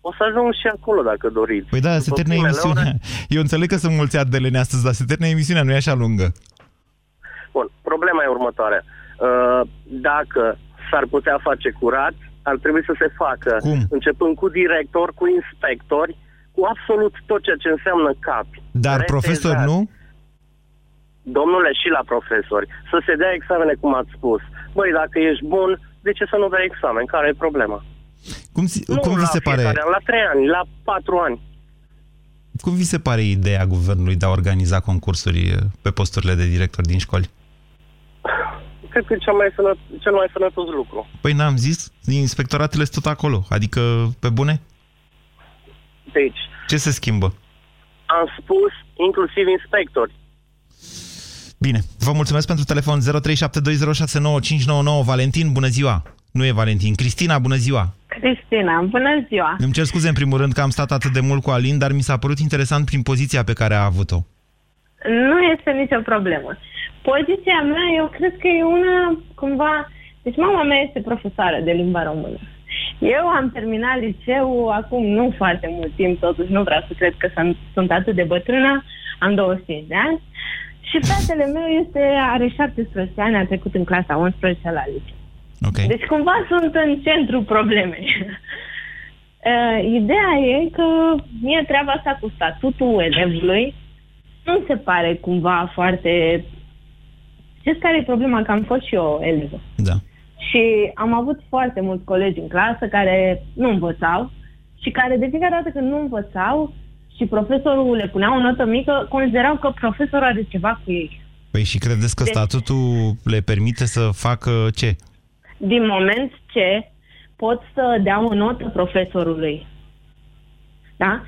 o să ajung și acolo dacă doriți. Păi da, se termină emisiunea. Ore... Eu înțeleg că sunt mulți adelene astăzi, dar se termină emisiunea, nu e așa lungă. Bun, problema e următoarea. Uh, dacă s-ar putea face curat, ar trebui să se facă, Cum? începând cu director, cu inspectori, cu absolut tot ceea ce înseamnă capi. Dar profesor nu? domnule, și la profesori, să se dea examene cum ați spus. Băi, dacă ești bun, de ce să nu dai examen? Care e problema? Cum, nu cum vi se pare? An, la trei ani, la patru ani. Cum vi se pare ideea guvernului de a organiza concursuri eh, pe posturile de director din școli? Cred că e cel mai, sănăt, cel mai sănătos lucru. Păi n-am zis, inspectoratele sunt tot acolo, adică pe bune? Deci... Ce se schimbă? Am spus inclusiv inspectori. Bine, vă mulțumesc pentru telefon 0372069599. Valentin, bună ziua! Nu e Valentin. Cristina, bună ziua! Cristina, bună ziua! Îmi cer scuze în primul rând că am stat atât de mult cu Alin, dar mi s-a părut interesant prin poziția pe care a avut-o. Nu este nicio problemă. Poziția mea, eu cred că e una cumva... Deci mama mea este profesoară de limba română. Eu am terminat liceu acum nu foarte mult timp, totuși nu vreau să cred că sunt, sunt atât de bătrână, am 25 de ani. Și fratele meu este, are 17 ani, a trecut în clasa 11 la liceu. Okay. Deci cumva sunt în centrul problemei. [LAUGHS] Uh, ideea e că mie treaba asta cu statutul elevului nu se pare cumva foarte... Știți care e problema? Că am fost și eu elevă. Da. Și am avut foarte mulți colegi în clasă care nu învățau și care de fiecare dată când nu învățau și profesorul le punea o notă mică, considerau că profesorul are ceva cu ei. Păi și credeți că deci, statutul le permite să facă ce? Din moment ce pot să dea o notă profesorului. Da?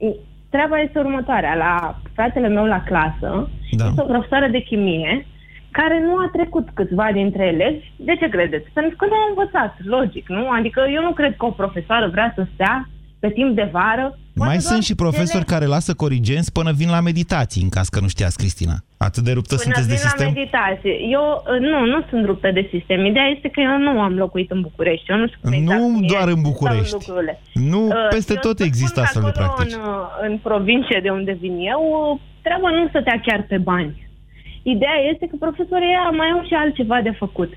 Uh, treaba este următoarea. La fratele meu la clasă da. este o profesoară de chimie care nu a trecut câțiva dintre elevi. De ce credeți? Pentru că nu a învățat, logic, nu? Adică eu nu cred că o profesoară vrea să stea pe timp de vară. Mai sunt și profesori cele... care lasă corigenți până vin la meditații, în caz că nu știați, Cristina. Atât de ruptă până sunteți de sistem? la meditație. Eu uh, nu, nu sunt ruptă de sistem. Ideea este că eu nu am locuit în București. Eu nu știu exact Nu doar în București. Nu, uh, peste eu tot există astfel de practici. În, uh, în provincie de unde vin eu, treaba nu stătea chiar pe bani. Ideea este că profesorii mai au și altceva de făcut.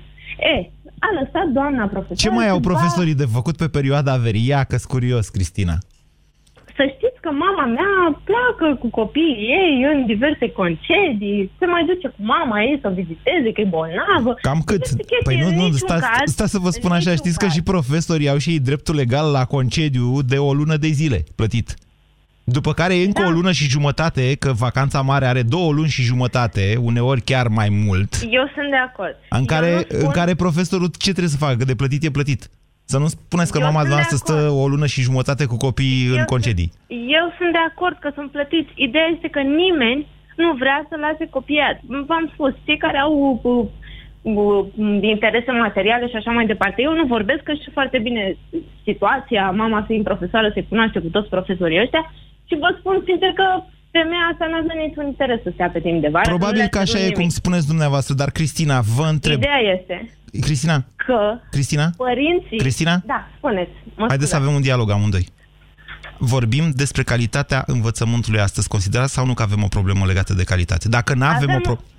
E, a lăsat doamna profesor. Ce mai au profesorii de făcut pe perioada verii? Ia că curios, Cristina. Să știți că mama mea pleacă cu copiii ei în diverse concedii, se mai duce cu mama ei să o viziteze, că e bolnavă. Cam cât? Păi nu, nu, stați, caz, sta să vă spun așa, știți caz. că și profesorii au și ei dreptul legal la concediu de o lună de zile plătit. După care e încă da. o lună și jumătate, că vacanța mare are două luni și jumătate, uneori chiar mai mult. Eu sunt de acord. În care, spun... în care profesorul ce trebuie să facă? Că de plătit e plătit. Să nu spuneți că Eu mama noastră stă o lună și jumătate cu copiii eu în concedii. Eu sunt de acord că sunt plătiți. Ideea este că nimeni nu vrea să lase copiii. V-am spus, cei care au uh, uh, interese materiale și așa mai departe. Eu nu vorbesc, că știu foarte bine situația, mama fiind profesoară, se cunoaște cu toți profesorii ăștia și vă spun sincer că femeia asta nu are niciun interes să stea pe timp de vară. Probabil că așa e nimic. cum spuneți dumneavoastră, dar Cristina, vă întreb... Ideea este... Cristina? Că Cristina? părinții... Cristina? Da, spuneți. Haideți să avem un dialog amândoi. Vorbim despre calitatea învățământului astăzi. Considerați sau nu că avem o problemă legată de calitate? Dacă nu avem, avem o problemă...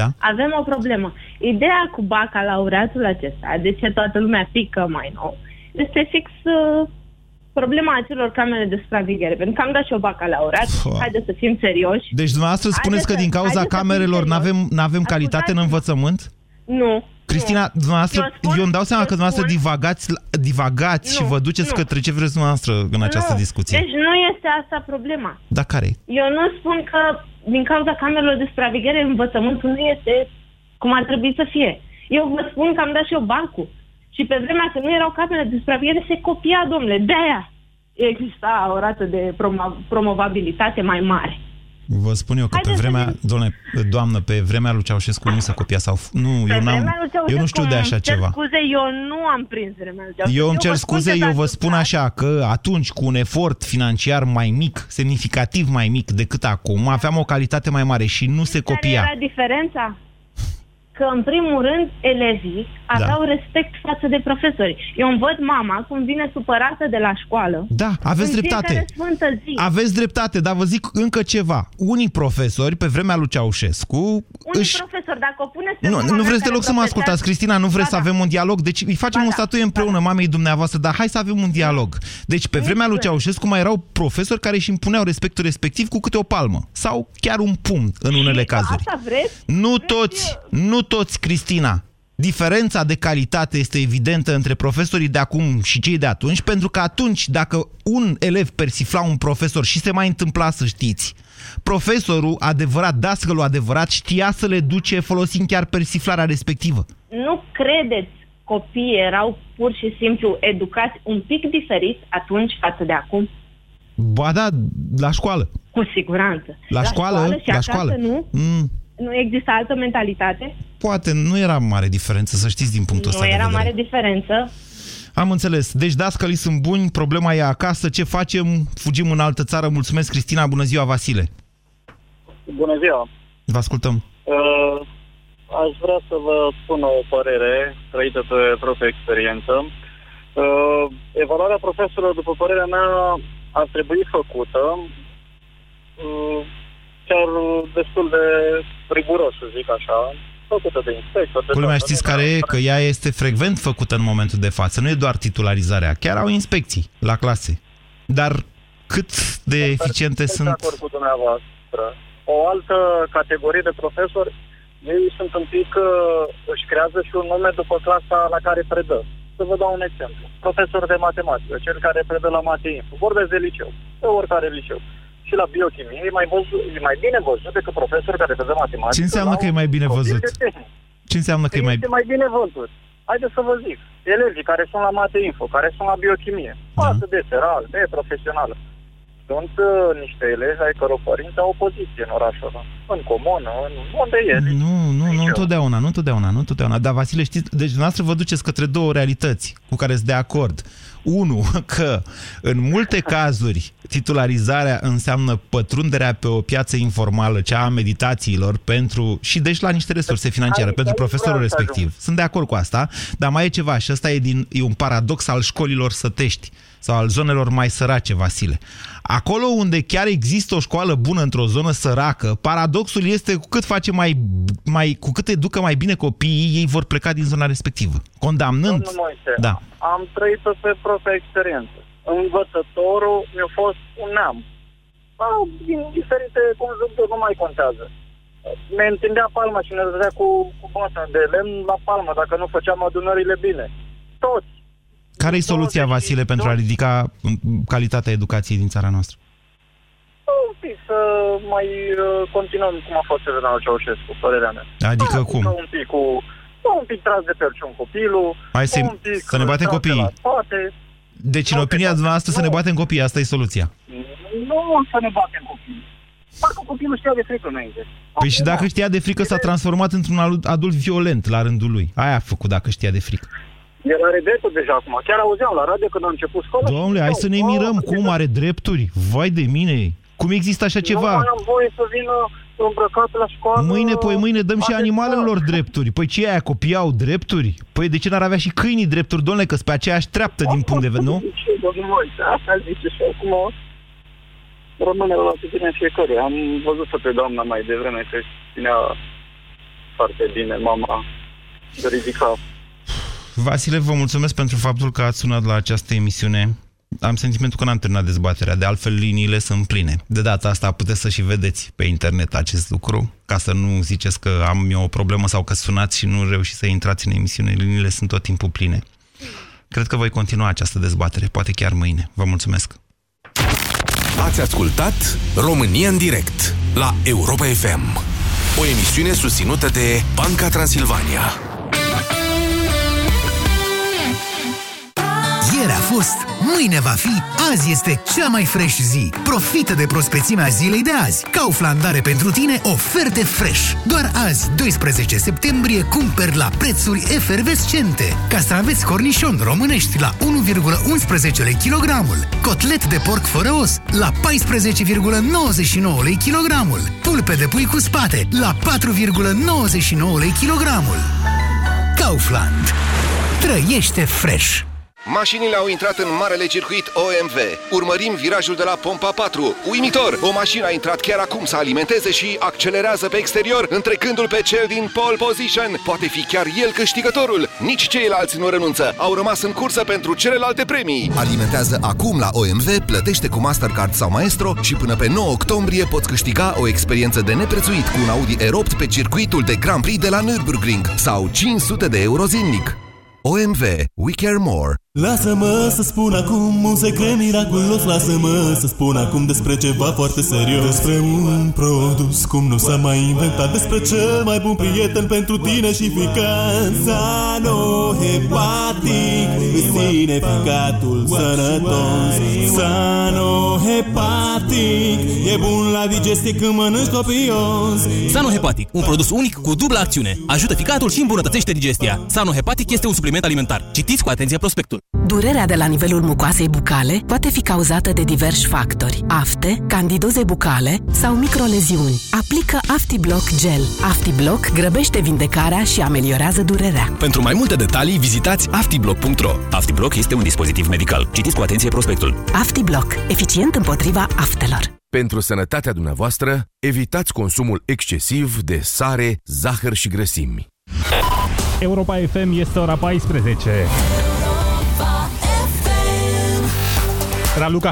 Da? Avem o problemă. Ideea cu bacalaureatul acesta, de ce toată lumea pică mai nou, este fix uh, problema acelor camere de supraveghere. Pentru că am dat și o bacalaureat, haideți să fim serioși. Deci dumneavoastră spuneți că din cauza camerelor nu avem, avem calitate în învățământ? Nu. Cristina, nu. dumneavoastră, eu, spun, eu îmi dau seama că dumneavoastră spun, divagați, divagați nu, și vă duceți nu. către ce vreți dumneavoastră în această nu. discuție. Deci nu este asta problema. Da, care Eu nu spun că din cauza camerelor de supraveghere învățământul nu este cum ar trebui să fie. Eu vă spun că am dat și eu bancul. Și pe vremea când nu erau camere de supraveghere, se copia, domnule. De-aia exista o rată de prom- promovabilitate mai mare. Vă spun eu că Haideți pe vremea, doamne, doamnă, pe vremea lui Ceaușescu nu se copia sau... Nu, pe eu, n-am, eu nu știu de așa ceva. scuze, eu nu am prins vremea lui Ceaușescu. Eu îmi cer scuze, eu vă spun așa că atunci, cu un efort financiar mai mic, semnificativ mai mic decât acum, aveam o calitate mai mare și nu se copia. Care era diferența? că, în primul rând, elevii aveau da. respect față de profesori. Eu îmi văd mama cum vine supărată de la școală. Da, aveți dreptate. Zi. Aveți dreptate, dar vă zic încă ceva. Unii profesori, pe vremea lui Ceaușescu... Unii își... profesori, dacă o puneți pe Nu, nu vreți deloc să mă ascultați, Cristina, nu vreți da, să avem un dialog? Deci îi facem ba, un statut da, împreună, da. mamei dumneavoastră, dar hai să avem un dialog. Deci, pe vremea lui Ceaușescu mai erau profesori care își impuneau respectul respectiv cu câte o palmă. Sau chiar un pumn, în unele cazuri. Asta vreți? Nu vreți toți, eu. nu toți, Cristina. Diferența de calitate este evidentă între profesorii de acum și cei de atunci, pentru că atunci, dacă un elev persifla un profesor și se mai întâmpla să știți, profesorul adevărat, dascălul adevărat, știa să le duce folosind chiar persiflarea respectivă. Nu credeți copiii erau pur și simplu educați un pic diferit atunci față de acum? Ba da, la școală. Cu siguranță. La, la școală, școală și la școală. nu? Mm nu există altă mentalitate? Poate, nu era mare diferență, să știți din punctul nu ăsta Nu era mare diferență. Am înțeles. Deci dascălii sunt buni, problema e acasă. Ce facem? Fugim în altă țară. Mulțumesc, Cristina. Bună ziua, Vasile. Bună ziua. Vă ascultăm. Uh, aș vrea să vă spun o părere trăită pe propria experiență. Uh, evaluarea profesorilor, după părerea mea, ar trebui făcută uh, chiar destul de riguros, să zic așa, făcută de inspector. Culmea știți care e? Că ea este frecvent făcută în momentul de față. Nu e doar titularizarea. Chiar au inspecții la clase. Dar cât de eficiente sunt... De acord cu dumneavoastră. O altă categorie de profesori, ei sunt un pic, uh, își creează și un nume după clasa la care predă. Să vă dau un exemplu. Profesor de matematică, cel care predă la Mate Info. Vorbesc de liceu, de oricare liceu. Și la biochimie e mai, văzut, e mai bine văzut decât profesor care predă matematică. Ce înseamnă că e mai bine văzut? Ce înseamnă că e mai... mai bine văzut. Haideți să vă zic. Elevii care sunt la Mate Info, care sunt la biochimie, da. față de seral, de profesională, sunt uh, niște elevi ai căror părinți au opoziție în orașul ăla. În comună, în unde e. Nu, nu, nu întotdeauna, nu întotdeauna, nu întotdeauna. Dar, Vasile, știți, deci dumneavoastră vă duceți către două realități cu care sunt de acord. Unu, că în multe cazuri titularizarea înseamnă pătrunderea pe o piață informală, cea a meditațiilor, pentru, și deci la niște resurse financiare pentru profesorul respectiv. Sunt de acord cu asta, dar mai e ceva și ăsta e, din, e un paradox al școlilor sătești sau al zonelor mai sărace, Vasile. Acolo unde chiar există o școală bună într-o zonă săracă, paradoxul este cu cât face mai, mai cu cât educă mai bine copiii, ei vor pleca din zona respectivă. Condamnând... Domnul Moise, da. am trăit-o pe propria experiență. Învățătorul mi-a fost un neam. Da, din diferite conjuncturi nu mai contează. Ne întindea palma și ne dădea cu, cu bata de lemn la palmă dacă nu făceam adunările bine. Toți care e soluția, Vasile, pentru a ridica calitatea educației din țara noastră? Un pic să mai uh, continuăm cum a fost Juvenal Ceaușescu, părerea mea. Adică da, cum? Un pic cu... Un pic tras de perciun copilul. Hai să, să ne batem copiii. Deci, în opinia dumneavoastră, să ne batem copiii, asta e soluția. Nu să ne batem copiii. Parcă copilul știa de frică înainte. Păi și dacă știa de frică, s-a transformat într-un adult violent la rândul lui. Aia a făcut dacă știa de frică. El are drepturi deja acum. Chiar auzeam la radio când a început școala. Domnule, hai să ne mirăm. Cum are drepturi? Vai de mine! Cum există așa ceva? Nu mai am voie să vină îmbrăcat la școală. Mâine, păi mâine dăm și animalelor drepturi. Păi ce aia, copiii au drepturi? Păi de ce n-ar avea și câinii drepturi, domnule, că pe aceeași treaptă din punct de vedere, nu? [LAUGHS] Domnul asta zice și acum rămâne la tine fiecare. Am văzut-o pe doamna mai devreme că ținea foarte bine mama ridica Vasile, vă mulțumesc pentru faptul că ați sunat la această emisiune. Am sentimentul că n-am terminat dezbaterea, de altfel liniile sunt pline. De data asta puteți să și vedeți pe internet acest lucru, ca să nu ziceți că am eu o problemă sau că sunați și nu reușiți să intrați în emisiune. Liniile sunt tot timpul pline. Cred că voi continua această dezbatere, poate chiar mâine. Vă mulțumesc! Ați ascultat România în direct la Europa FM, o emisiune susținută de Banca Transilvania. Ieri a fost, mâine va fi, azi este cea mai fresh zi. Profită de prospețimea zilei de azi. Kaufland are pentru tine oferte fresh. Doar azi, 12 septembrie, cumperi la prețuri efervescente. Castraveți cornișon românești la 1,11 lei kilogramul. Cotlet de porc fără os la 14,99 lei kilogramul. Pulpe de pui cu spate la 4,99 lei kilogramul. Kaufland. Trăiește fresh! Mașinile au intrat în marele circuit OMV. Urmărim virajul de la Pompa 4. Uimitor! O mașină a intrat chiar acum să alimenteze și accelerează pe exterior, întrecându-l pe cel din pole position. Poate fi chiar el câștigătorul. Nici ceilalți nu renunță. Au rămas în cursă pentru celelalte premii. Alimentează acum la OMV, plătește cu Mastercard sau Maestro și până pe 9 octombrie poți câștiga o experiență de neprețuit cu un Audi E8 pe circuitul de Grand Prix de la Nürburgring sau 500 de euro zilnic. OMV. We care more. Lasă-mă să spun acum un secret miraculos Lasă-mă să spun acum despre ceva foarte serios Despre un produs cum nu s-a mai inventat Despre cel mai bun prieten pentru tine și ficat Sanohepatic Îți ține ficatul sănătos Sanohepatic E E bun la digestie când mănânci copios Sanohepatic, un produs unic cu dublă acțiune. Ajută ficatul și îmbunătățește digestia. Sanohepatic este un supliment alimentar. Citiți cu atenție prospectul. Durerea de la nivelul mucoasei bucale poate fi cauzată de diversi factori. Afte, candidoze bucale sau microleziuni. Aplică AftiBlock Gel. AftiBlock grăbește vindecarea și ameliorează durerea. Pentru mai multe detalii, vizitați aftiblock.ro. Aftiblock este un dispozitiv medical. Citiți cu atenție prospectul. AftiBlock. Eficient împotriva aftelor. Pentru sănătatea dumneavoastră, evitați consumul excesiv de sare, zahăr și grăsimi. Europa FM este ora 14. Tras Lucas